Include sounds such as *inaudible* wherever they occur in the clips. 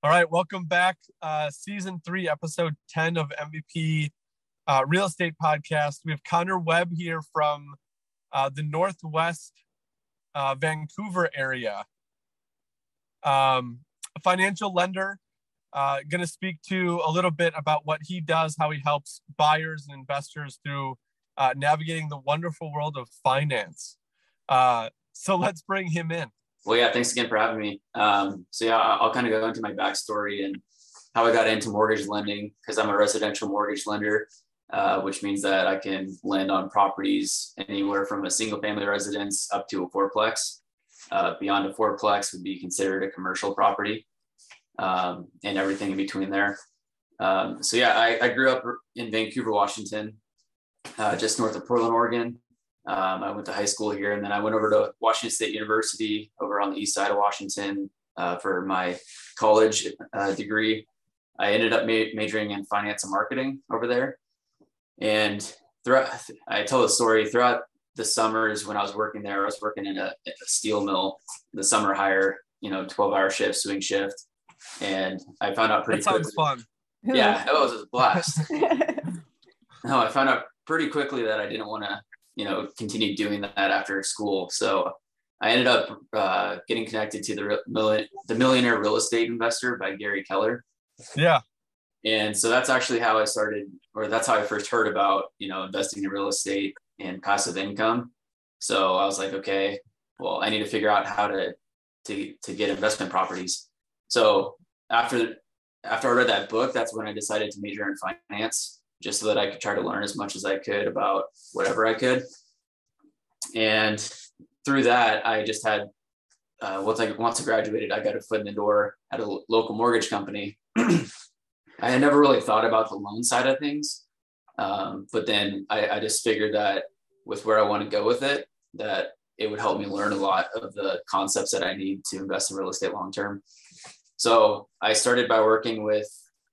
All right, welcome back. Uh, season three, episode 10 of MVP uh, Real Estate Podcast. We have Connor Webb here from uh, the Northwest uh, Vancouver area. Um, a financial lender, uh, going to speak to a little bit about what he does, how he helps buyers and investors through uh, navigating the wonderful world of finance. Uh, so let's bring him in. Well, yeah, thanks again for having me. Um, so yeah, I'll kind of go into my backstory and how I got into mortgage lending because I'm a residential mortgage lender, uh, which means that I can lend on properties anywhere from a single family residence up to a fourplex. Uh, beyond a fourplex would be considered a commercial property um, and everything in between there. Um, so yeah, I, I, grew up in Vancouver, Washington, uh, just north of Portland, Oregon. Um, I went to high school here, and then I went over to Washington State University over on the east side of Washington uh, for my college uh, degree. I ended up ma- majoring in finance and marketing over there. And throughout, I tell the story throughout the summers when I was working there, I was working in a, a steel mill, the summer hire, you know, 12 hour shift, swing shift. And I found out pretty That sounds quickly, fun. Yeah, it was a blast. *laughs* no, I found out pretty quickly that I didn't want to you know, continue doing that after school. So I ended up uh, getting connected to the the Millionaire Real Estate Investor by Gary Keller. Yeah. And so that's actually how I started, or that's how I first heard about, you know, investing in real estate and passive income. So I was like, okay, well, I need to figure out how to to to get investment properties. So after after I read that book, that's when I decided to major in finance just so that I could try to learn as much as I could about whatever I could. And through that, I just had uh, once I once I graduated, I got a foot in the door at a local mortgage company. *clears throat* I had never really thought about the loan side of things, um, but then I, I just figured that with where I want to go with it, that it would help me learn a lot of the concepts that I need to invest in real estate long term. So I started by working with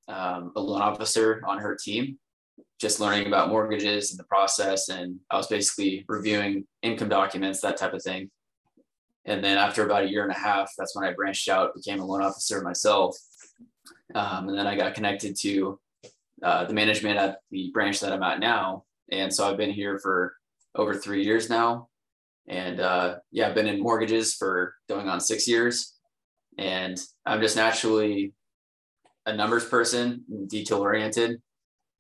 um, a loan officer on her team just learning about mortgages and the process. And I was basically reviewing income documents, that type of thing. And then after about a year and a half, that's when I branched out, became a loan officer myself. Um, and then I got connected to uh, the management at the branch that I'm at now. And so I've been here for over three years now. And uh, yeah, I've been in mortgages for going on six years. And I'm just naturally a numbers person, detail oriented.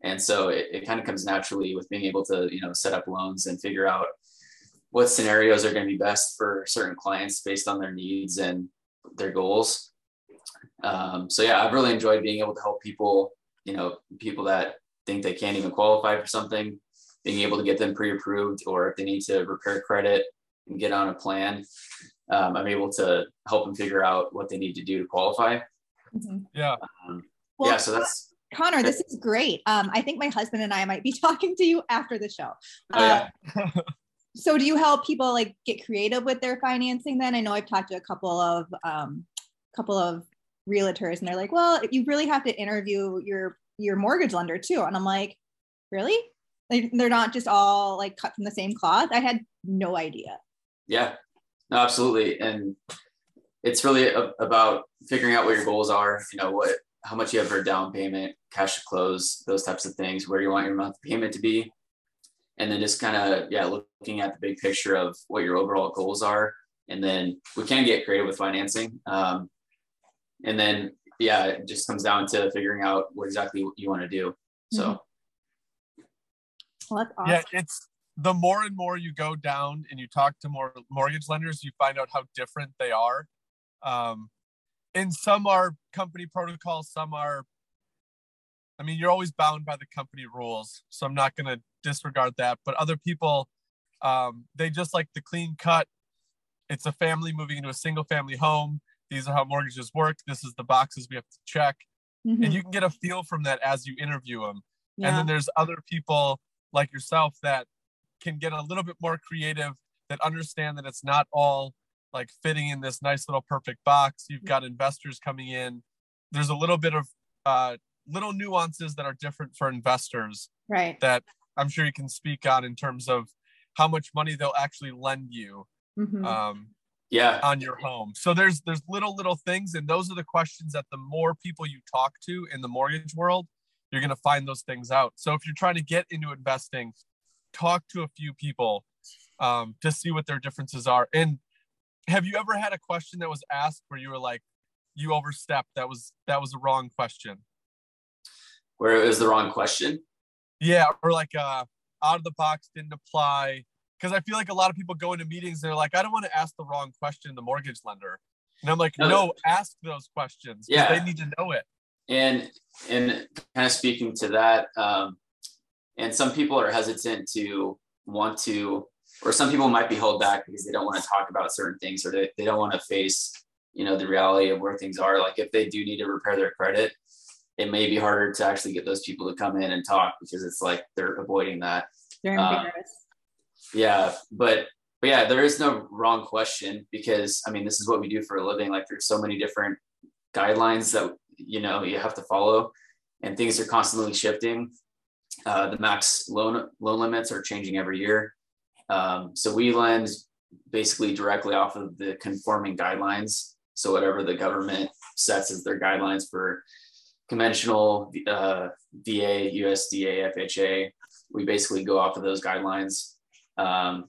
And so it, it kind of comes naturally with being able to, you know, set up loans and figure out what scenarios are going to be best for certain clients based on their needs and their goals. Um, so yeah, I've really enjoyed being able to help people, you know, people that think they can't even qualify for something, being able to get them pre-approved, or if they need to repair credit and get on a plan, um, I'm able to help them figure out what they need to do to qualify. Mm-hmm. Yeah. Um, well, yeah. So that's Connor, this is great. Um, I think my husband and I might be *laughs* talking to you after the show. Oh, yeah. Uh, so, do you help people like get creative with their financing? Then I know I've talked to a couple of um, couple of realtors, and they're like, "Well, you really have to interview your your mortgage lender too." And I'm like, "Really? Like, they're not just all like cut from the same cloth?" I had no idea. Yeah, no, absolutely, and it's really a, about figuring out what your goals are. You know what how much you have for a down payment, cash to close, those types of things, where you want your monthly payment to be. And then just kind of, yeah, looking at the big picture of what your overall goals are. And then we can get creative with financing. Um, and then, yeah, it just comes down to figuring out what exactly you want to do. So, mm-hmm. well, awesome. yeah, it's the more and more you go down and you talk to more mortgage lenders, you find out how different they are. Um, and some are company protocols some are i mean you're always bound by the company rules so i'm not going to disregard that but other people um, they just like the clean cut. It's a family moving into a single family home. These are how mortgages work. This is the boxes we have to check. Mm-hmm. and you can get a feel from that as you interview them yeah. and then there's other people like yourself that can get a little bit more creative that understand that it's not all like fitting in this nice little perfect box. You've got investors coming in. There's a little bit of uh, little nuances that are different for investors. Right. That I'm sure you can speak on in terms of how much money they'll actually lend you. Mm-hmm. Um, yeah on your home. So there's there's little little things, and those are the questions that the more people you talk to in the mortgage world, you're gonna find those things out. So if you're trying to get into investing, talk to a few people um, to see what their differences are. And have you ever had a question that was asked where you were like, you overstepped? That was that was a wrong question. where it was the wrong question Yeah, or like uh, out of the box didn't apply. Because I feel like a lot of people go into meetings, they're like, I don't want to ask the wrong question to the mortgage lender. And I'm like, No. no, ask those questions. Yeah. They need to know it. and and kind of speaking to that um, and some people are hesitant to want to or some people might be held back because they don't want to talk about certain things or they, they don't want to face you know the reality of where things are. Like if they do need to repair their credit it may be harder to actually get those people to come in and talk because it's like they're avoiding that. They're Uh, embarrassed. yeah but but yeah there is no wrong question because i mean this is what we do for a living. Like there's so many different guidelines that you know you have to follow and things are constantly shifting. Uh, the max loan loan limits are changing every year um, so we lend basically directly off of the conforming guidelines. So whatever the government sets as their guidelines for conventional uh, va usda fha we basically go off of those guidelines. Um,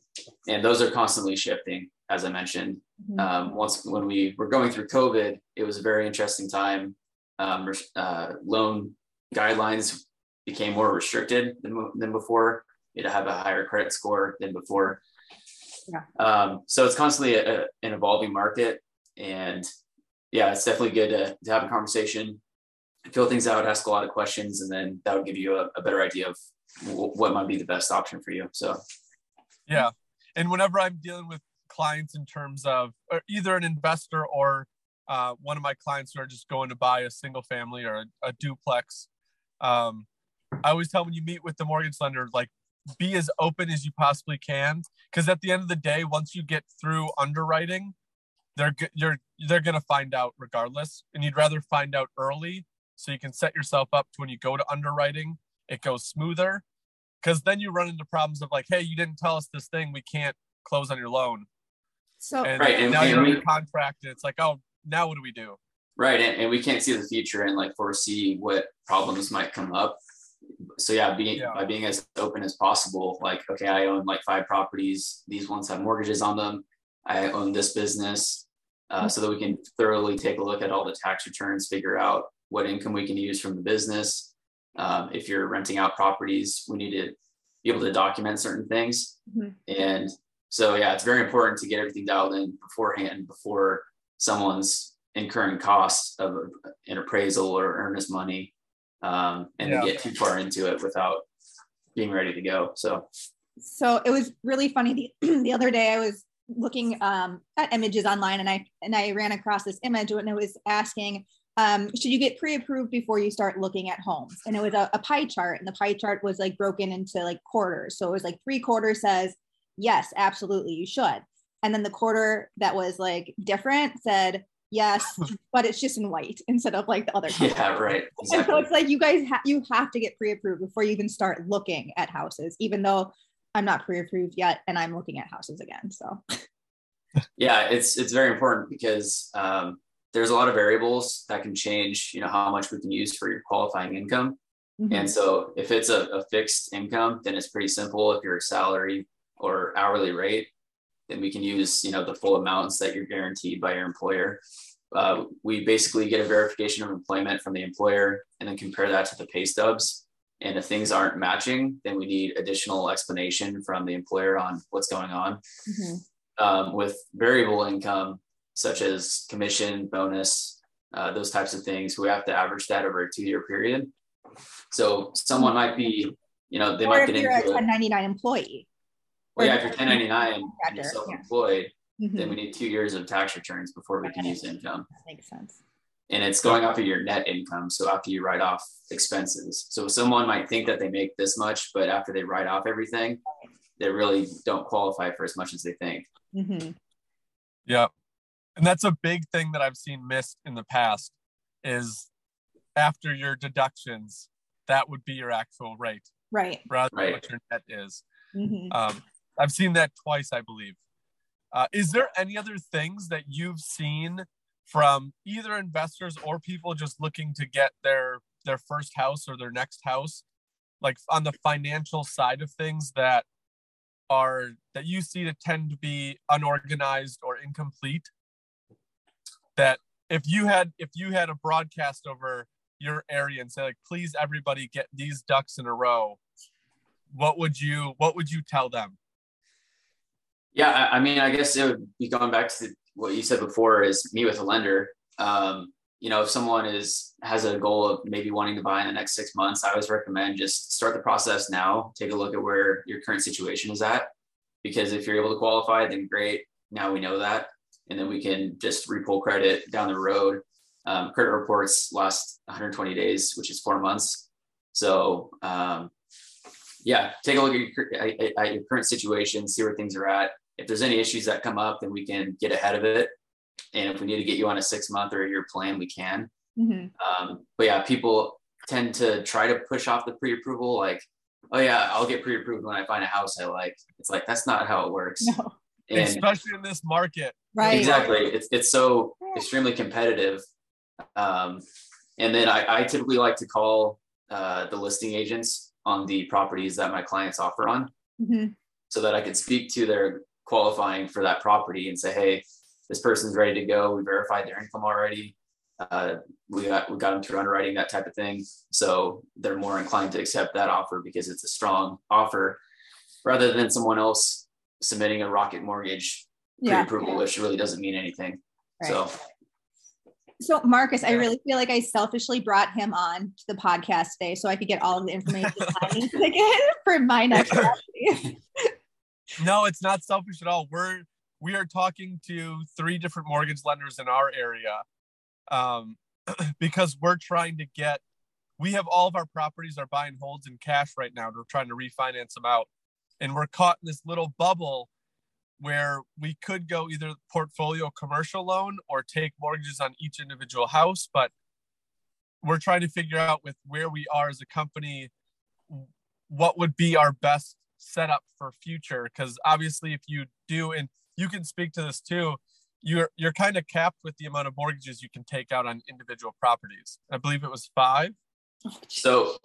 and those are constantly shifting as i mentioned. Mhm. um, once when we were going through covid it was a very interesting time. Um, uh, loan guidelines became more restricted than, than before you had to have a higher credit score than before Yeah. um, so it's constantly a, a- an evolving market and yeah it's definitely good to, to have a conversation fill things out ask a lot of questions and then that would give you a, a better idea of w- what might be the best option for you so Yeah. And whenever I'm dealing with clients in terms of or either an investor or uh, one of my clients who are just going to buy a single family or a, a duplex, um, I always tell when you meet with the mortgage lender, like be as open as you possibly can. Because at the end of the day, once you get through underwriting, they're g- you're they're gonna find out regardless, and you'd rather find out early so you can set yourself up to when you go to underwriting, it goes smoother. Because then you run into problems of like, hey, you didn't tell us this thing, we can't close on your loan, So and Right, and- now and you're we- under contract, and it's like, oh, now what do we do? Right, and, and we can't see the future and like foresee what problems might come up. So yeah, being Yeah. by being as open as possible, like okay, I own like five properties. These ones have mortgages on them. I own this business, uh, so that we can thoroughly take a look at all the tax returns, figure out what income we can use from the business. Um, if you're renting out properties, we need to be able to document certain things. Mhm. And so yeah, it's very important to get everything dialed in beforehand before someone's incurring costs of an appraisal or earnest money um, and Yeah. get too far into it without being ready to go. So so it was really funny the, *clears throat* the other day i was looking um, at images online and i and i ran across this image and it was asking um, should you get pre-approved before you start looking at homes and it was a, a pie chart and the pie chart was like broken into like quarters so it was like three quarters says yes absolutely you should and then the quarter that was like different said yes but it's just in white instead of like the other *laughs* color. yeah, right. And so it's like you guys ha- you have to get pre-approved before you even start looking at houses, even though I'm not pre-approved yet and I'm looking at houses again. So yeah, it's it's very important because um, there's a lot of variables that can change, you know, how much we can use for your qualifying income. mhm. And so if it's a, a fixed income, then it's pretty simple. If you're a salary or hourly rate, then we can use, you know, the full amounts that you're guaranteed by your employer. Uh, we basically get a verification of employment from the employer and then compare that to the pay stubs. And if things aren't matching, then we need additional explanation from the employer on what's going on. Mhm. Um, with variable income, such as commission, bonus, uh, those types of things, we have to average that over a two year period. So someone might be, you know, they or might get a into it. 1099 employee. Well, yeah, if you're 1099 and you're self-employed, Mhm. then we need two years of tax returns before we can use income. That makes sense. And it's going off of your net income. So after you write off expenses. So someone might think that they make this much, but after they write off everything, they really don't qualify for as much as they think. Mhm. Yeah. And that's a big thing that I've seen missed in the past is after your deductions, that would be your actual rate Right. rather than Right. what your net is. Mhm. Um, I've seen that twice, I believe. Uh, is there any other things that you've seen from either investors or people just looking to get their their first house or their next house, like on the financial side of things that are that you see that tend to be unorganized or incomplete? That if you had if you had a broadcast over your area and say like please everybody get these ducks in a row what would you what would you tell them yeah i mean i guess it would be going back to what you said before is meet with a lender. Um, you know if someone is has a goal of maybe wanting to buy in the next six months i always recommend just start the process now. Take a look at where your current situation is at. Because if you're able to qualify then great. Now we know that. And then we can just repull credit down the road. Um, credit reports last 120 days, which is four months. So um, yeah, take a look at your, at your current situation, see where things are at. If there's any issues that come up, then we can get ahead of it. And if we need to get you on a six month or a year plan, we can. Mm-hmm. Um, but yeah, people tend to try to push off the pre-approval, like, oh yeah, I'll get pre-approved when I find a house I like. It's like that's not how it works. No. And especially in this market. Right. Exactly. It's it's so extremely competitive um, and then I, I, typically like to call uh, the listing agents on the properties that my clients offer on mm-hmm. so that I can speak to their qualifying for that property and say, hey, this person's ready to go. We verified their income already. Uh, we got we got them through underwriting that type of thing. So they're more inclined to accept that offer because it's a strong offer rather than someone else submitting a rocket mortgage pre-approval, yeah. which really doesn't mean anything. Right. So so Marcus. I really feel like I selfishly brought him on to the podcast today so I could get all of the information I need to get for my next *laughs* No, it's not selfish at all. We're we are talking to three different mortgage lenders in our area um, *clears throat* because we're trying to get we have all of our properties are buying holds in cash right now. and We're trying to refinance them out. And we're caught in this little bubble where we could go either portfolio commercial loan or take mortgages on each individual house but we're trying to figure out with where we are as a company what would be our best setup for future because obviously if you do and you can speak to this too you're you're kind of capped with the amount of mortgages you can take out on individual properties i believe it was five so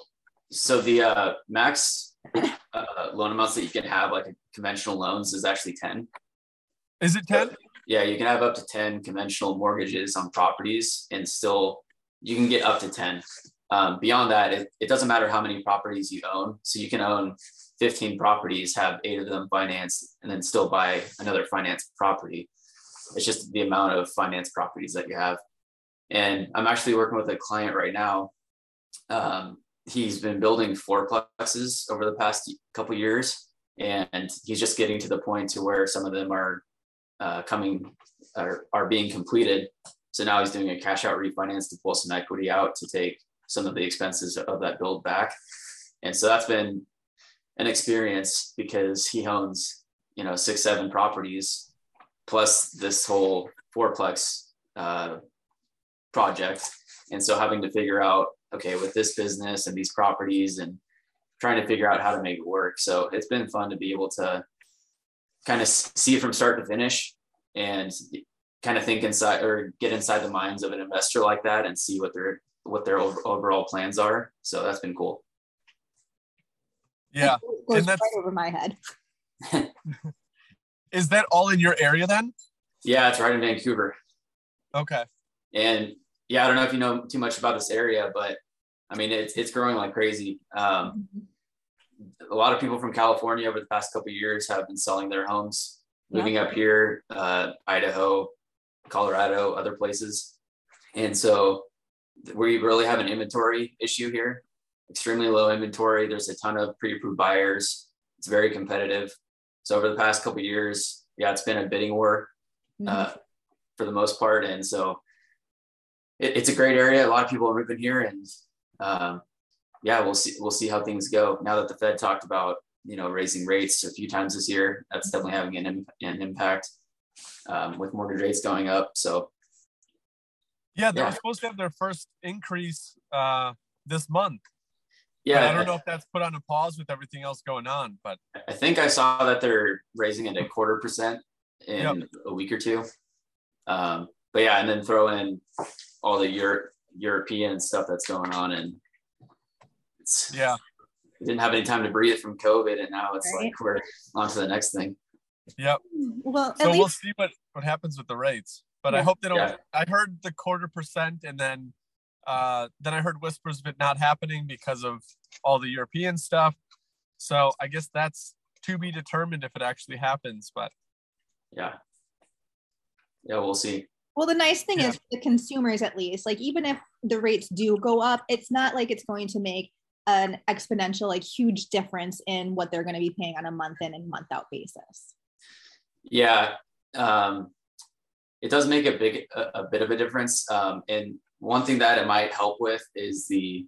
so the uh, max uh, loan amounts that you can have, like conventional loans, is actually 10. Is it 10? Yeah, you can have up to 10 conventional mortgages on properties and still you can get up to 10. Um, beyond that, it, it doesn't matter how many properties you own. So you can own 15 properties, have eight of them financed, and then still buy another financed property. It's just the amount of finance properties that you have. And I'm actually working with a client right now um, he's been building fourplexes over the past couple years, and he's just getting to the point to where some of them are uh, coming are, are being completed. So now he's doing a cash out refinance to pull some equity out to take some of the expenses of that build back. And so that's been an experience because he owns, you know, six, seven properties plus this whole fourplex uh, project. And so having to figure out okay, with this business and these properties and trying to figure out how to make it work. So it's been fun to be able to kind of see from start to finish and kind of think inside or get inside the minds of an investor like that and see what their what their overall plans are. So that's been cool. Yeah, goes right over my head. *laughs* Is that all in your area then? Yeah, it's right in Vancouver. Okay. And yeah, I don't know if you know too much about this area, but I mean, it's, it's growing like crazy. Um, a lot of people from California over the past couple years have been selling their homes, moving yeah. up here, uh, Idaho, Colorado, other places. And so we really have an inventory issue here, extremely low inventory. There's a ton of pre-approved buyers. It's very competitive. So over the past couple years, yeah, it's been a bidding war uh, mm-hmm. for the most part. And so it, it's a great area. A lot of people are moving here, and um, yeah, we'll see. We'll see how things go. Now that the Fed talked about you know raising rates a few times this year, that's definitely having an, an impact um, with mortgage rates going up. So yeah, they yeah. supposed to have their first increase uh, this month. Yeah, but I don't know if that's put on a pause with everything else going on, but I think I saw that they're raising it a quarter percent in Yep. a week or two. Um, but yeah, and then throw in all the Europe, European stuff that's going on, and it's Yeah. we didn't have any time to breathe from COVID, and now it's Right. like we're on to the next thing. Yep. Well, at So we'll see what what happens with the rates. But I hope they don't. Yeah. I heard the quarter percent, and then uh, then I heard whispers of it not happening because of all the European stuff. So I guess that's to be determined if it actually happens. But Yeah, yeah, we'll see. Well, the nice thing Yeah. is for the consumers, at least, like even if the rates do go up, it's not like it's going to make an exponential, like huge difference in what they're going to be paying on a month in and month out basis. Yeah, um, it does make a big a, a bit of a difference. Um, and one thing that it might help with is the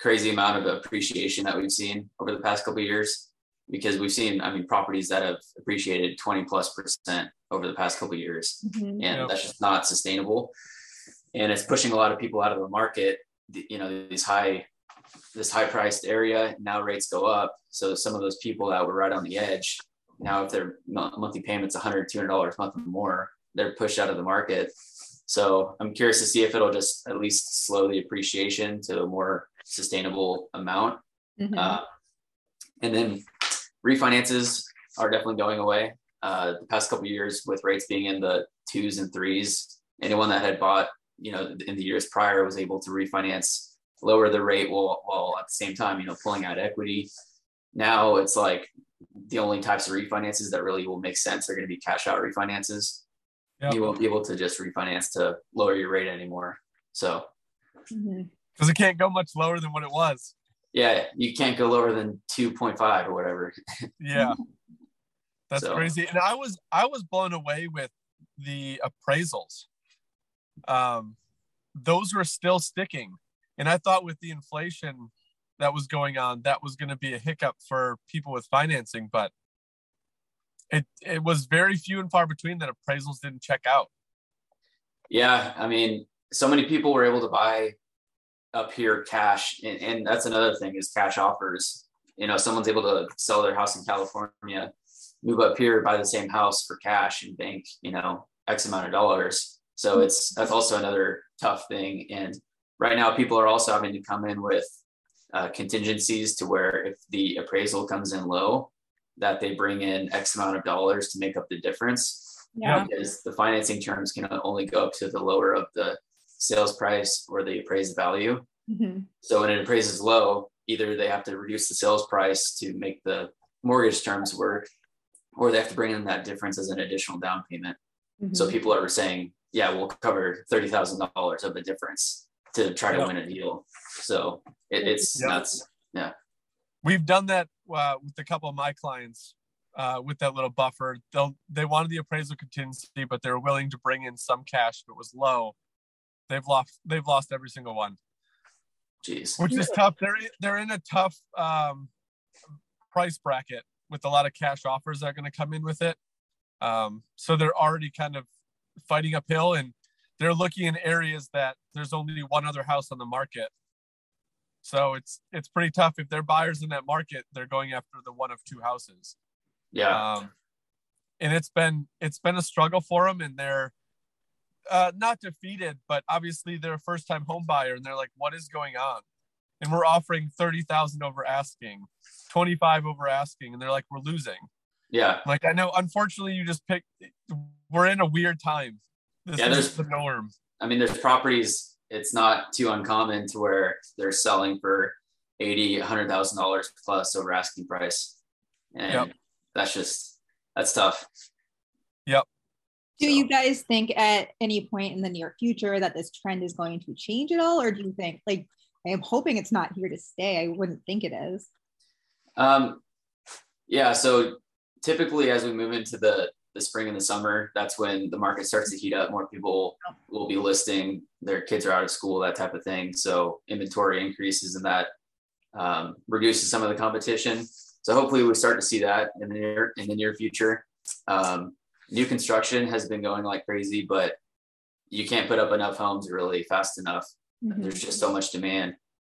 crazy amount of appreciation that we've seen over the past couple of years. Because we've seen, I mean, properties that have appreciated 20 plus percent over the past couple of years, mm-hmm. and Yep. that's just not sustainable. And it's pushing a lot of people out of the market. You know, these high, this high priced area. Now rates go up, so some of those people that were right on the edge now if their monthly payments 100 200 dollars a month or more they're pushed out of the market so i'm curious to see if it'll just at least slow the appreciation to a more sustainable amount. Mhm. uh, and then refinances are definitely going away. Uh, the past couple of years with rates being in the twos and threes anyone that had bought you know in the years prior was able to refinance lower the rate while, while at the same time you know pulling out equity. Now it's like the only types of refinances that really will make sense are going to be cash out refinances Yep. you won't be able to just refinance to lower your rate anymore so because it can't go much lower than what it was. yeah you can't go lower than 2.5 or whatever *laughs* Yeah. That's So- crazy. And I was I was blown away with the appraisals. Um those were still sticking. And I thought with the inflation that was going on, that was going to be a hiccup for people with financing, but it it was very few and far between that appraisals didn't check out. Yeah, I mean, so many people were able to buy up here cash, and, and that's another thing is cash offers. You know, someone's able to sell their house in California, move up here, buy the same house for cash, and bank, you know, X amount of dollars. So it's that's also another tough thing. And right now, people are also having to come in with uh, contingencies to where if the appraisal comes in low, that they bring in X amount of dollars to make up the difference Yeah. because the financing terms can only go up to the lower of the sales price or the appraised value. Mhm. So when it appraises low, either they have to reduce the sales price to make the mortgage terms work, or they have to bring in that difference as an additional down payment. So Mhm. people are saying, yeah, we'll cover thirty thousand dollars of the difference to try to Yep. win a deal. So it, it's Yep. nuts. We've done that uh, with a couple of my clients uh, with that little buffer. They'll they wanted the appraisal contingency, but they're willing to bring in some cash if it was low. They've lost they've lost every single one, Jeez. which is tough. They're they're in a tough um, price bracket with a lot of cash offers that are going to come in with it. Um, so they're already kind of fighting uphill, and they're looking in areas that there's only one other house on the market. So it's it's pretty tough if they're buyers in that market. They're going after the one of two houses. Yeah. Um, and it's been it's been a struggle for them, and they're uh, not defeated, but obviously they're a first time home buyer, and they're like, "What is going on?" And we're offering thirty thousand over asking, twenty five over asking, and they're like, "We're losing." Yeah. Like I know, unfortunately, you just picked. We're in a weird time. This Yeah, is there's- the norm. I mean, there's properties. It's not too uncommon to where they're selling for eighty, a hundred thousand dollars plus over asking price, and Yep. that's just that's tough. Yep. Do So- you guys think at any point in the near future that this trend is going to change at all? Or do you think, like, I'm hoping it's not here to stay? I wouldn't think it is. Um, yeah. So typically, as we move into the the spring and the summer, that's when the market starts to heat up. More people will be listing. Their kids are out of school, that type of thing. So inventory increases, and that um, reduces some of the competition. So hopefully, we start to see that in the near in the near future. Um, new construction has been going like crazy, but you can't put up enough homes really fast enough Mhm. there's just so much demand.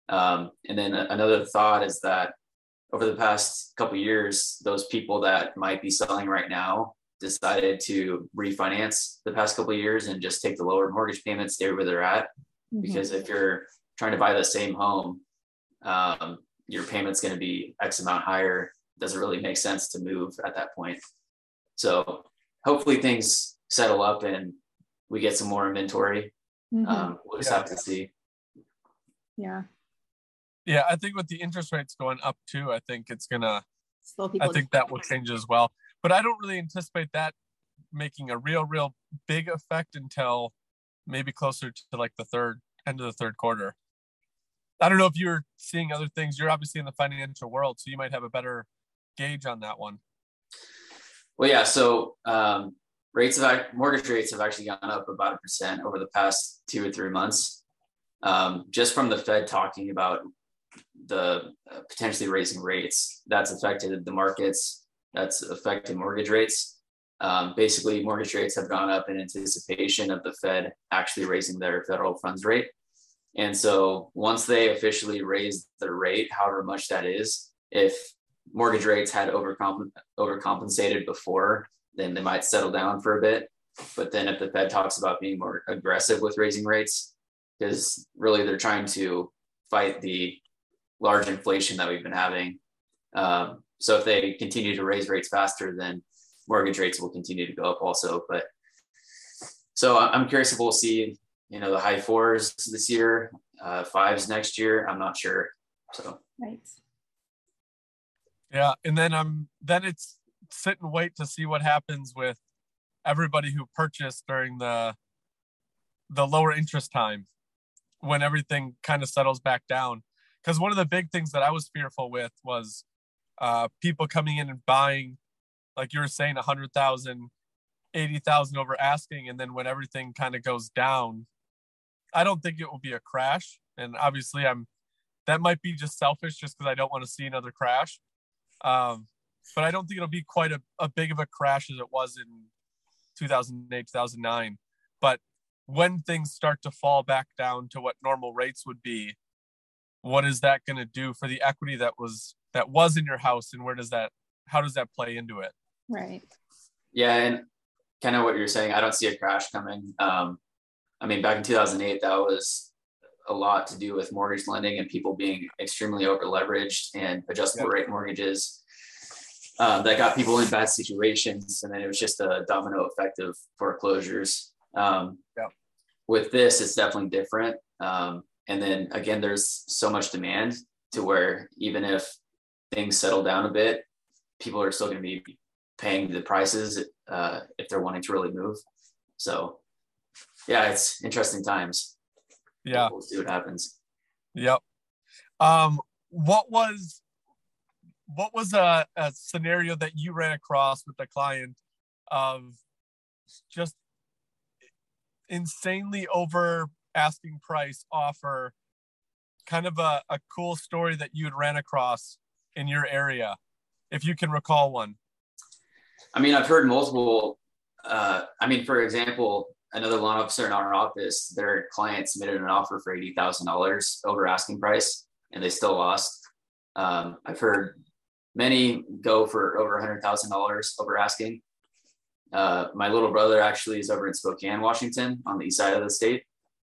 Um, and then another thought is that over the past couple years, those people that might be selling right now decided to refinance the past couple years and just take the lower mortgage payments, stay where they're at. Mhm. Because if you're trying to buy the same home, um, your payment's going to be X amount higher. Doesn't really make sense to move at that point. So hopefully things settle up and we get some more inventory. Mhm. Um, we'll just Yeah. have to see. yeah. Yeah, I think with the interest rates going up too, I think it's gonna I think that will change as well. But I don't really anticipate that making a real, real big effect until maybe closer to like the third end of the third quarter. I don't know if you're seeing other things. You're obviously in the financial world, so you might have a better gauge on that one. Well, yeah. So um, rates of mortgage rates have actually gone up about a percent over the past two or three months, um, just from the Fed talking about the uh, potentially raising rates. That's affected the markets. That's affecting mortgage rates. Um, basically, mortgage rates have gone up in anticipation of the Fed actually raising their federal funds rate. And so, once they officially raise the rate, however much that is, if mortgage rates had overcomp- overcompensated before, then they might settle down for a bit. But then if the Fed talks about being more aggressive with raising rates, because really they're trying to fight the large inflation that we've been having. Um, so if they continue to raise rates faster, then mortgage rates will continue to go up also. But so I- I'm curious if we'll see, you know, the high fours this year, uh, fives next year. I'm not sure. So right. Yeah, and then um then it's sit and wait to see what happens with everybody who purchased during the the lower interest time when everything kind of settles back down. Because one of the big things that I was fearful with was uh, people coming in and buying, like you were saying, a hundred thousand, eighty thousand over asking, and then when everything kind of goes down, I don't think it will be a crash. And obviously, I'm that might be just selfish, just because I don't want to see another crash. Um, but I don't think it'll be quite a, a big of a crash as it was in 2008, 2009. But when things start to fall back down to what normal rates would be, what is that going to do for the equity that was that was in your house, and where does that how does that play into it? Right. Yeah, and kind of what you're saying, I don't see a crash coming. Um, I mean, back in 2008, that was a lot to do with mortgage lending and people being extremely over leveraged and adjustable rate mortgages. Um, that got people in bad situations, and then it was just a domino effect of foreclosures. Um, Yep. With this, it's definitely different. Um, and then again, there's so much demand to where even if things settle down a bit, people are still going to be paying the prices uh, if they're wanting to really move. So, yeah, it's interesting times. Yeah. We'll see what happens. Yep. Um, what was what was a, a scenario that you ran across with a client of just insanely over asking price offer kind of a, a cool story that you had ran across in your area if you can recall one I mean, I've heard multiple. Uh, I mean, for example, another loan officer in our office, their client submitted an offer for eighty thousand dollars over asking price, and they still lost. Um, I've heard many go for over hundred thousand dollars over asking. Uh, my little brother actually is over in Spokane, Washington, on the east side of the state,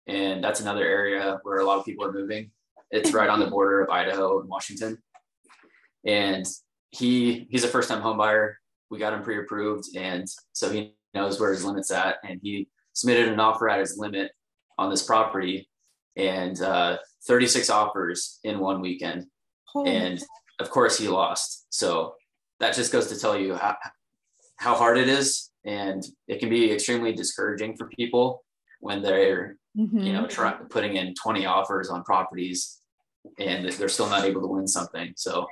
and that's another area where a lot of people are moving. It's right on the border of Idaho and Washington, and he he's a first time home buyer. We got him pre-approved and so he knows where his limit's at and he submitted an offer at his limit on this property and uh, 36 offers in one weekend. Oh, and of course he lost. So that just goes to tell you how, how hard it is and it can be extremely discouraging for people when they're mhm. you know try, putting in 20 offers on properties and they're still not able to win something. So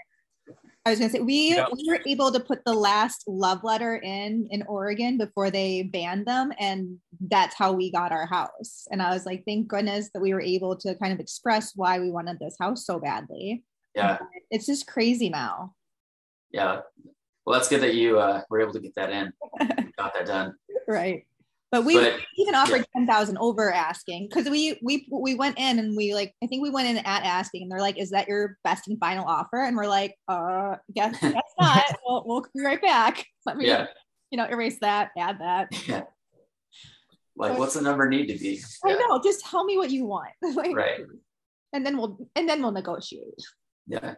I was gonna say we we were able to put the last love letter in in Oregon before they banned them, and that's how we got our house. And I was like, thank goodness that we were able to kind of express why we wanted this house so badly. yeah It's just crazy now. yeah well that's good that you uh, were able to get that in got that done *laughs* right. But we But- even offered ten thousand over asking because we we we went in and we like I think we went in at asking and they're like, "Is that your best and final offer?" And we're like, "Uh, guess *laughs* guess not. we'll, we'll be right back." Let me yeah you know, erase that, add that. Yeah. Like, what's the number need to be? I Yeah. know. Just tell me what you want. *laughs* Like, Right. And then we'll and then we'll negotiate. Yeah.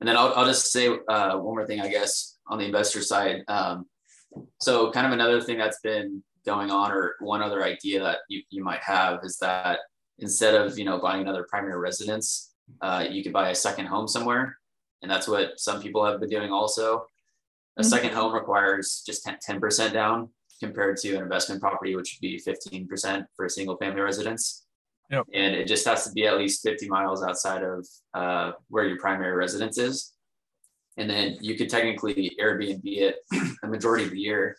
And then I'll, I'll just say uh, one more thing, I guess, on the investor side. Um, so, kind of another thing that's been going on, or one other idea that you, you might have is that instead of you know buying another primary residence, uh, you could buy a second home somewhere, and that's what some people have been doing. Also, a Mhm. second home requires just 10 percent down compared to an investment property, which would be fifteen percent for a single family residence Yep. and it just has to be at least 50 miles outside of uh, where your primary residence is. And then you could technically Airbnb it *clears throat* a majority of the year,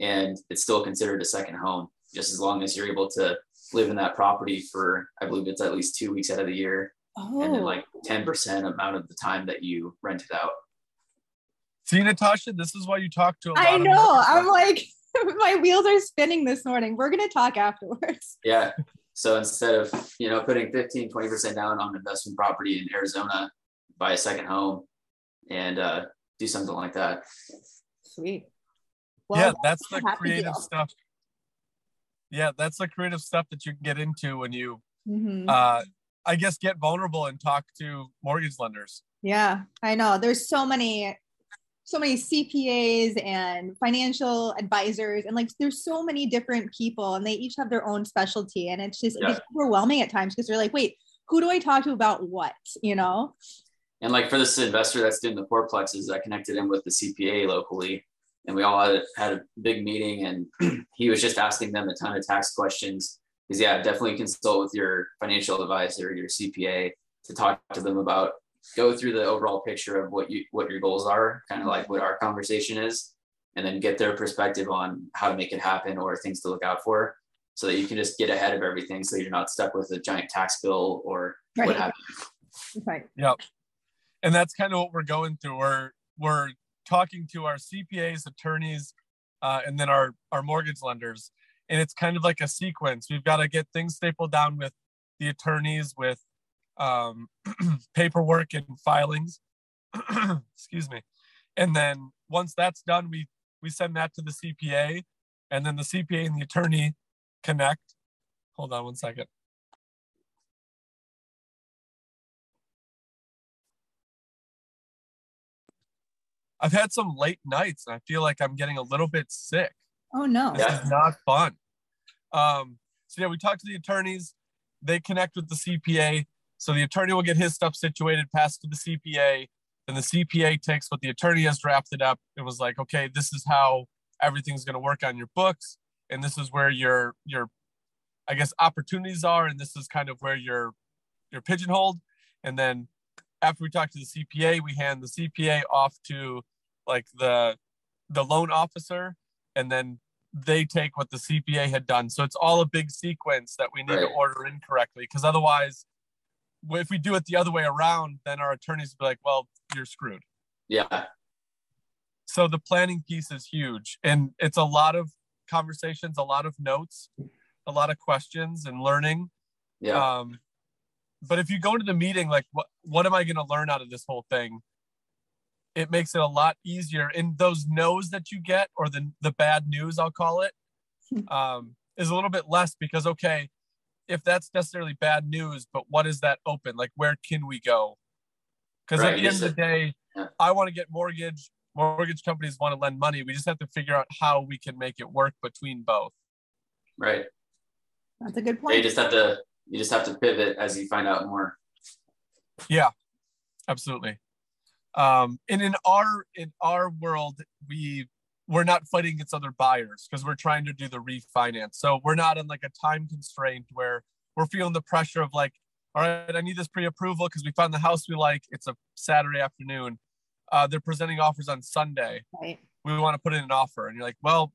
and it's still considered a second home, just as long as you're able to live in that property for, I believe it's at least two weeks out of the year, Oh, and then like 10% amount of the time that you rent it out. See, Natasha, this is why you talk to a lot I know. mortgage I'm like, *laughs* my wheels are spinning this morning. We're gonna talk afterwards. *laughs* Yeah. So instead of, you know, putting 15, 20% down on investment property in Arizona, buy a second home and uh, do something like that. Sweet. Yeah, that's the creative deal. stuff. Yeah, that's the creative stuff that you can get into when you, Mhm. uh, I guess, get vulnerable and talk to mortgage lenders. Yeah, I know. There's so many, so many CPAs and financial advisors, and like there's so many different people, and they each have their own specialty, and it's just Yeah. gets overwhelming at times because you're like, wait, who do I talk to about what? You know? And like for this investor that's doing the fourplexes, I connected him with the CPA locally, and we all had, had a big meeting. And *clears throat* he was just asking them a ton of tax questions. Because yeah, definitely consult with your financial advisor, your CPA, to talk to them about go through the overall picture of what you what your goals are, kind of like what our conversation is, and then get their perspective on how to make it happen or things to look out for, so that you can just get ahead of everything, so you're not stuck with a giant tax bill or what Right. have Right. Yep. And that's kind of what we're going through. We're we're talking to our CPAs, attorneys, uh, and then our our mortgage lenders, and it's kind of like a sequence. We've got to get things stapled down with the attorneys, with um, *clears throat* paperwork and filings. *clears throat* Excuse me, and then once that's done, we we send that to the CPA, and then the CPA and the attorney connect. Hold on one second. I've had some late nights and I feel like I'm getting a little bit sick. Oh no. This Yeah. is not fun. Um, so yeah, we talk to the attorneys. They connect with the CPA. So the attorney will get his stuff situated, passed to the CPA. Then the CPA takes what the attorney has drafted up and was like, okay, this is how everything's going to work on your books, and this is where your your, I guess, opportunities are, and this is kind of where you're you're pigeonholed. And then after we talk to the CPA, we hand the CPA off to like the the loan officer, and then they take what the CPA had done. So it's all a big sequence that we need to order in correctly, because otherwise, if we do it the other way around, then our attorneys be like, "Well, you're screwed." Yeah. So the planning piece is huge, and it's a lot of conversations, a lot of notes, a lot of questions, and learning. Yeah. Um, but if you go to the meeting, like, what what am I going to learn out of this whole thing? It makes it a lot easier. And those no's that you get, or the the bad news, I'll call it, um, is a little bit less because okay, if that's necessarily bad news, but what is that open? Like, where can we go? Because Right, at the end of the day. I want to get mortgage. Mortgage companies want to lend money. We just have to figure out how we can make it work between both. right. That's a good point you point. just have to you just have to pivot as you find out more. Yeah, absolutely. Um, and in our in our world, we we're not fighting against other buyers because we're trying to do the refinance. So we're not in like a time constraint where we're feeling the pressure of like, all right, I need this pre-approval because we found the house we like. It's a Saturday afternoon. Uh, they're presenting offers on Sunday. Right. We want to put in an offer, and you're like, well,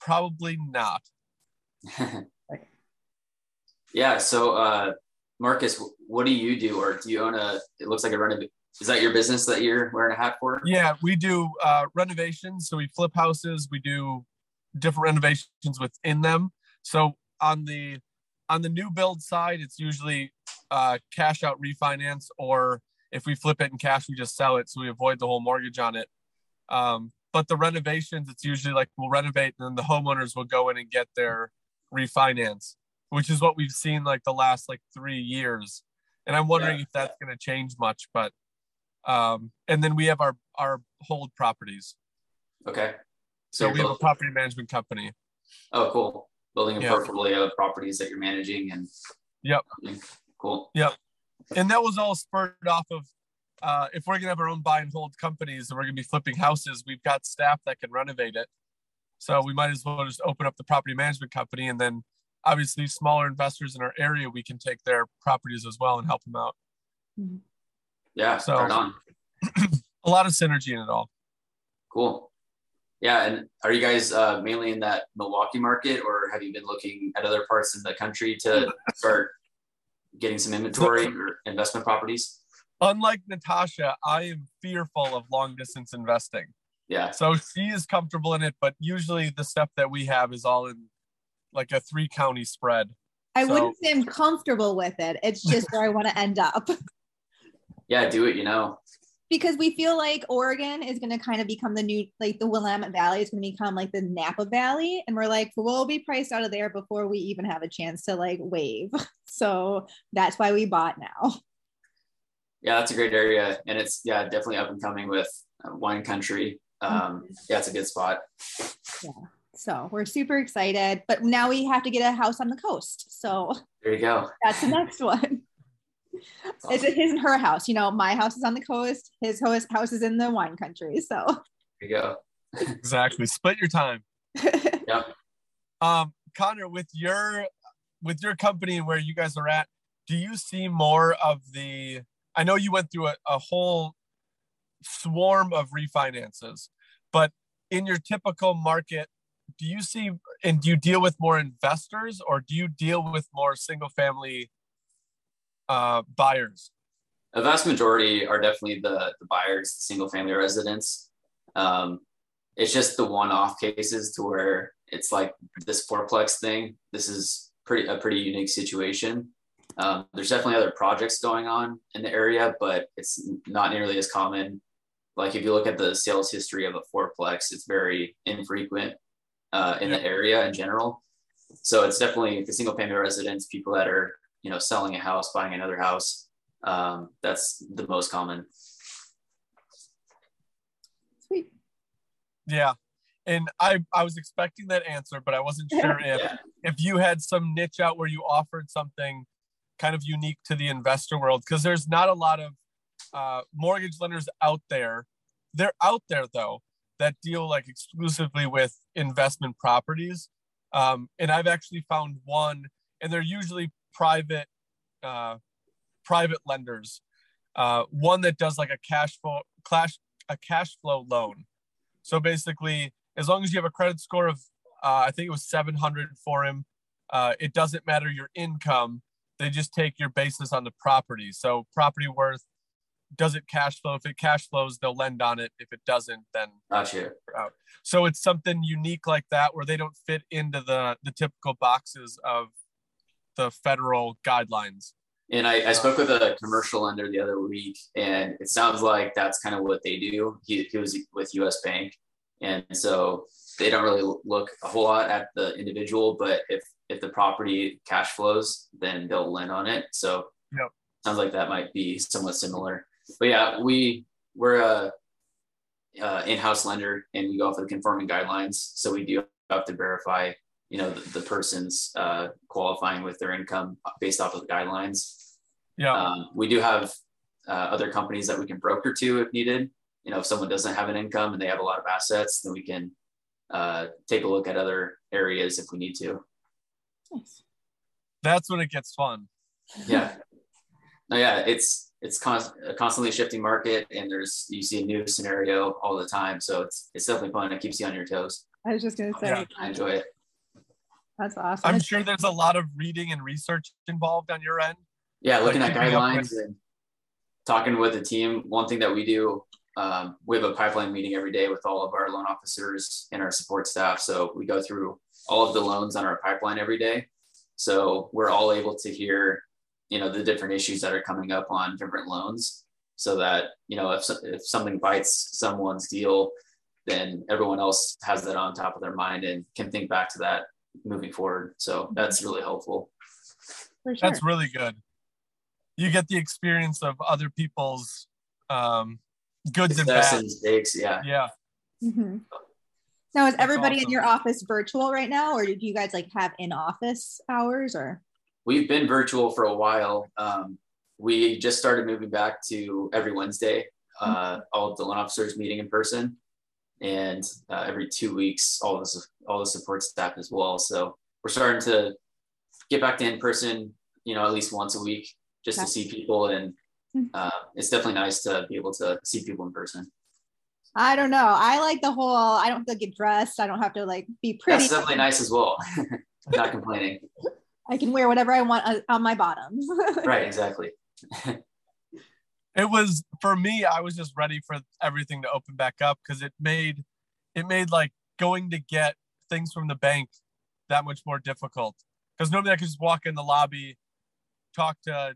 probably not. *laughs* yeah. So, uh, Marcus, what do you do, or do you own a? It looks like a renov. Is that your business that you're wearing a hat for? Yeah, we do uh, renovations. So we flip houses. We do different renovations within them. So on the on the new build side, it's usually uh, cash out refinance, or if we flip it in cash, we just sell it, so we avoid the whole mortgage on it. Um, but the renovations, it's usually like we'll renovate and then the homeowners will go in and get their refinance, which is what we've seen like the last like three years. And I'm wondering yeah. if that's going to change much, but um, and then we have our our hold properties. Okay. So, so we have a property management company. Oh, cool. Building a yeah. portfolio of properties that you're managing and. Yep. Cool. Yep. And that was all spurred off of uh, if we're gonna have our own buy and hold companies and we're gonna be flipping houses, we've got staff that can renovate it. So we might as well just open up the property management company, and then obviously smaller investors in our area, we can take their properties as well and help them out. Mm-hmm. Yeah, so on. *clears throat* a lot of synergy in it all. Cool. Yeah, and are you guys uh, mainly in that Milwaukee market, or have you been looking at other parts of the country to *laughs* start getting some inventory or investment properties? unlike Natasha, I am fearful of long distance investing. Yeah. So she is comfortable in it, but usually the stuff that we have is all in like a three county spread. I so. wouldn't say I'm comfortable with it. It's just where I want to end up. *laughs* Yeah, do it, you know. Because we feel like Oregon is going to kind of become the new, like the Willamette Valley is going to become like the Napa Valley. And we're like, we'll be priced out of there before we even have a chance to like wave. *laughs* So that's why we bought now yeah, that's a great area, and it's yeah definitely up and coming with uh, wine country. Um, mm-hmm. Yeah, it's a good spot. Yeah, so we're super excited, but now we have to get a house on the coast. So there you go. That's the next *laughs* one. Awesome. It's his and her house. You know, my house is on the coast. His house is in the wine country. So there you go. exactly. Split your time. *laughs* yeah. Um, Connor, with your with your company and where you guys are at, do you see more of the I know you went through a, a whole swarm of refinances, but in your typical market, do you see and do you deal with more investors or do you deal with more single family uh, buyers? A vast majority are definitely the, the buyers, the single family residents. Um, it's just the one-off cases to where it's like this fourplex thing. This is pretty a pretty unique situation. Um, there's definitely other projects going on in the area, but it's not nearly as common. Like if you look at the sales history of a fourplex, it's very infrequent uh, in the area in general. So it's definitely the single family residents, people that are you know selling a house, buying another house. Um, that's the most common. Sweet. Yeah, and I I was expecting that answer, but I wasn't *laughs* sure if yeah. if you had some niche out where you offered something kind of unique to the investor world because there's not a lot of uh, mortgage lenders out there. They're out there though that deal like exclusively with investment properties. Um, and I've actually found one, and they're usually private, uh, private lenders. Uh, one that does like a cash flow, cash, a cash flow loan. So basically, as long as you have a credit score of, uh, I think it was 700 for him, uh, it doesn't matter your income they just take your basis on the property. So property worth does it cash flow? If it cash flows, they'll lend on it. If it doesn't, then gotcha. Out. So it's something unique like that where they don't fit into the the typical boxes of the federal guidelines. And I, I spoke with a commercial lender the other week, and it sounds like that's kind of what they do. He, he was with U.S. Bank, and so they don't really look a whole lot at the individual, but if if the property cash flows, then they'll lend on it. So yep. sounds like that might be somewhat similar. But yeah, we we're a, a in-house lender and we go off of the conforming guidelines. So we do have to verify, you know, the, the person's uh, qualifying with their income based off of the guidelines. Yeah. Um, we do have uh, other companies that we can broker to if needed. You know, if someone doesn't have an income and they have a lot of assets, then we can uh, take a look at other areas if we need to. Nice. That's when it gets fun. Yeah. No, yeah, it's it's const- a constantly shifting market, and there's you see a new scenario all the time. So it's it's definitely fun. It keeps you on your toes. I was just gonna say, yeah. I enjoy it. That's awesome. I'm sure there's a lot of reading and research involved on your end. Yeah, looking like, at guidelines and talking with the team. One thing that we do, um, we have a pipeline meeting every day with all of our loan officers and our support staff. So we go through all of the loans on our pipeline every day. So we're all able to hear, you know, the different issues that are coming up on different loans so that, you know, if, if something bites someone's deal, then everyone else has that on top of their mind and can think back to that moving forward. So that's really helpful. Sure. That's really good. You get the experience of other people's um, goods and Success bads. and mistakes. Yeah. Yeah. Mhm. Now, is That's everybody in your office virtual right now, or do you guys like have in office hours? Or We've been virtual for a while. Um, we just started moving back to every Wednesday, uh, all the loan officers meeting in person, and uh, every two weeks, all the all the support staff as well. So we're starting to get back to in person, you know, at least once a week, just to see people, and Mhm. uh, it's definitely nice to be able to see people in person. I don't know. I like the whole. I don't have to get dressed. I don't have to like be pretty. That's definitely nice as well. *laughs* Not complaining. *laughs* I can wear whatever I want on- on my bottoms. *laughs* Right, exactly. *laughs* it was for me i was just ready for everything to open back up because it made it made like going to get things from the bank that much more difficult because normally i could just walk in the lobby talk to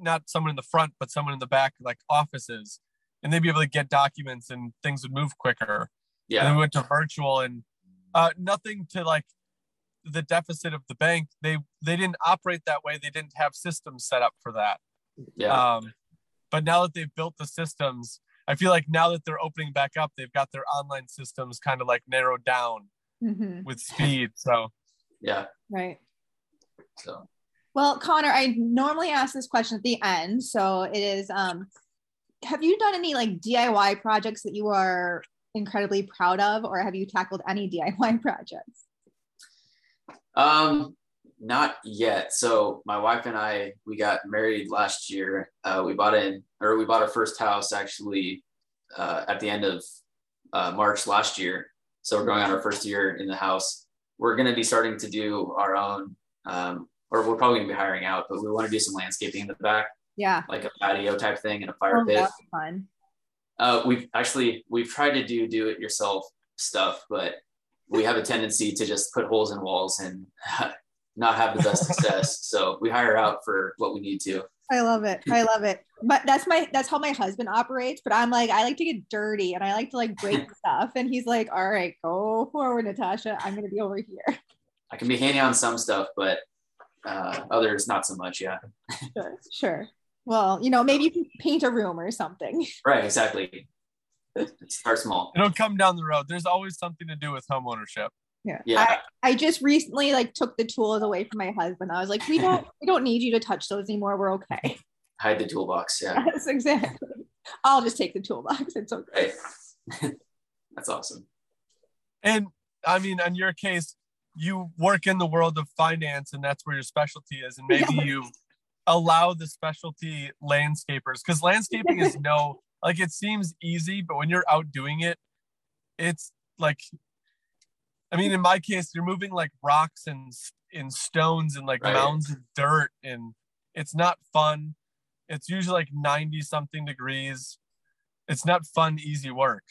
not someone in the front but someone in the back like offices and they'd be able to get documents and things would move quicker Yeah. and then we went to virtual and uh, nothing to like the deficit of the bank they they didn't operate that way they didn't have systems set up for that yeah, um, but now that they've built the systems, I feel like now that they're opening back up, they've got their online systems kind of like narrowed down Mhm. with speed. So yeah. Right. So Well, Connor, I normally ask this question at the end. So it is um have you done any like DIY projects that you are incredibly proud of or have you tackled any DIY *laughs* projects? Um, not yet. So my wife and I, we got married last year. Uh, we bought in, or we bought our first house actually uh, at the end of uh, March last year. So we're going on our first year in the house. We're going to be starting to do our own, um, or we're probably going to be hiring out, but we want to do some landscaping in the back, Yeah. like a patio type thing and a fire Oh, pit. that's fun. Uh, we've actually we've tried to do do it yourself stuff, but we have a tendency to just put holes in walls and *laughs* not have the best success. So we hire out for what we need to. I love it. I love it. But that's my that's how my husband operates. But I'm like, I like to get dirty and I like to like break *laughs* stuff. And he's like, all right, go forward, Natasha. I'm gonna be over here. I can be handy on some stuff, but uh, others not so much. Yeah, Sure, sure. Well, you know, maybe you can paint a room or something. right, exactly. *laughs* Start small. it'll come down the road. There's always something to do with home ownership. Yeah. Yeah. I, I just recently like took the tools away from my husband. I was like, we don't we don't need you to touch those anymore. We're okay. *laughs* Hide the toolbox. Yeah, *laughs* Yes, exactly. I'll just take the toolbox. It's okay. right. That's awesome. And I mean, in your case, you work in the world of finance and that's where your specialty is. And maybe Yes. you allow the specialty landscapers because landscaping is no, like it seems easy, but when you're out doing it, it's like, I mean, in my case, you're moving like rocks and, s- and stones and like Right. mounds of dirt and it's not fun. It's usually like 90 something degrees. It's not fun, easy work.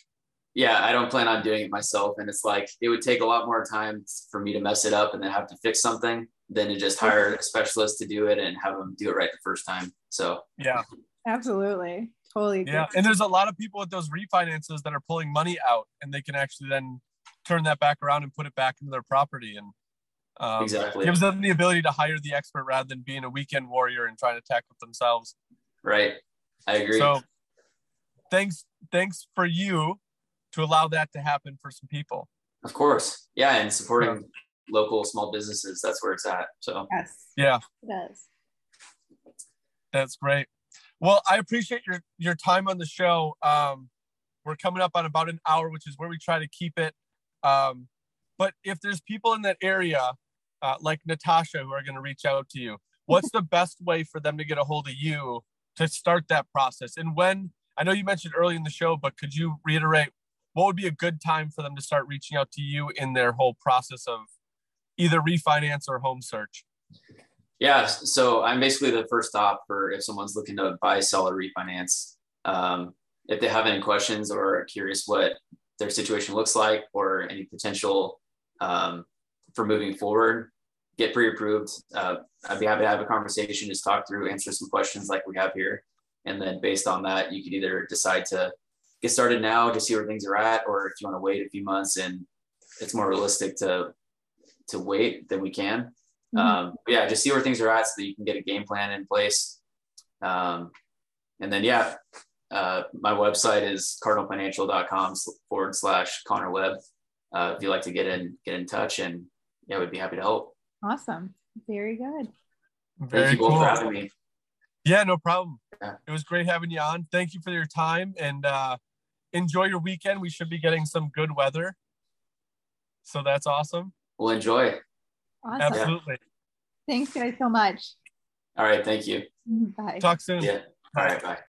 yeah, I don't plan on doing it myself. And it's like it would take a lot more time for me to mess it up and then have to fix something than to just hire a specialist to do it and have them do it right the first time. So Yeah. Absolutely. Totally agree. Yeah, and there's a lot of people with those refinances that are pulling money out, and they can actually then turn that back around and put it back into their property, and um, Exactly. gives them the ability to hire the expert rather than being a weekend warrior and trying to tackle it themselves. right, I agree. So, thanks, thanks for you to allow that to happen for some people. of course, yeah, and supporting local small businesses. That's where it's at. So Yes. Yeah, It does. that's great. Well, I appreciate your your time on the show. Um, we're coming up on about an hour, which is where we try to keep it. Um, but if there's people in that area, uh, like Natasha, who are going to reach out to you, *laughs* what's the best way for them to get a hold of you to start that process? And when I know you mentioned early in the show, but could you reiterate what would be a good time for them to start reaching out to you in their whole process of either refinance or home search? Yeah, so I'm basically the first stop for if someone's looking to buy, sell, or refinance. Um, if they have any questions or are curious what their situation looks like or any potential um, for moving forward, get pre-approved. Uh, I'd be happy to have a conversation, just talk through, answer some questions like we have here, and then based on that, you could either decide to get started now, just see where things are at, or if you want to wait a few months and it's more realistic to to wait, then we can. Mm-hmm. Um, yeah, just see where things are at so that you can get a game plan in place. Um, and then yeah, uh, my website is cardinalfinancial.com forward slash Connor Webb. Uh, if you'd like to get in, get in touch, and yeah, we'd be happy to help. Awesome. Very good. Very Thank you both cool. for having me. Yeah, no problem. Yeah. It was great having you on. Thank you for your time and uh, enjoy your weekend. We should be getting some good weather. So that's awesome. We'll enjoy. Awesome. Absolutely. Thanks, guys, so much. All right. Thank you. Bye. Talk soon. Yeah. All right. Bye.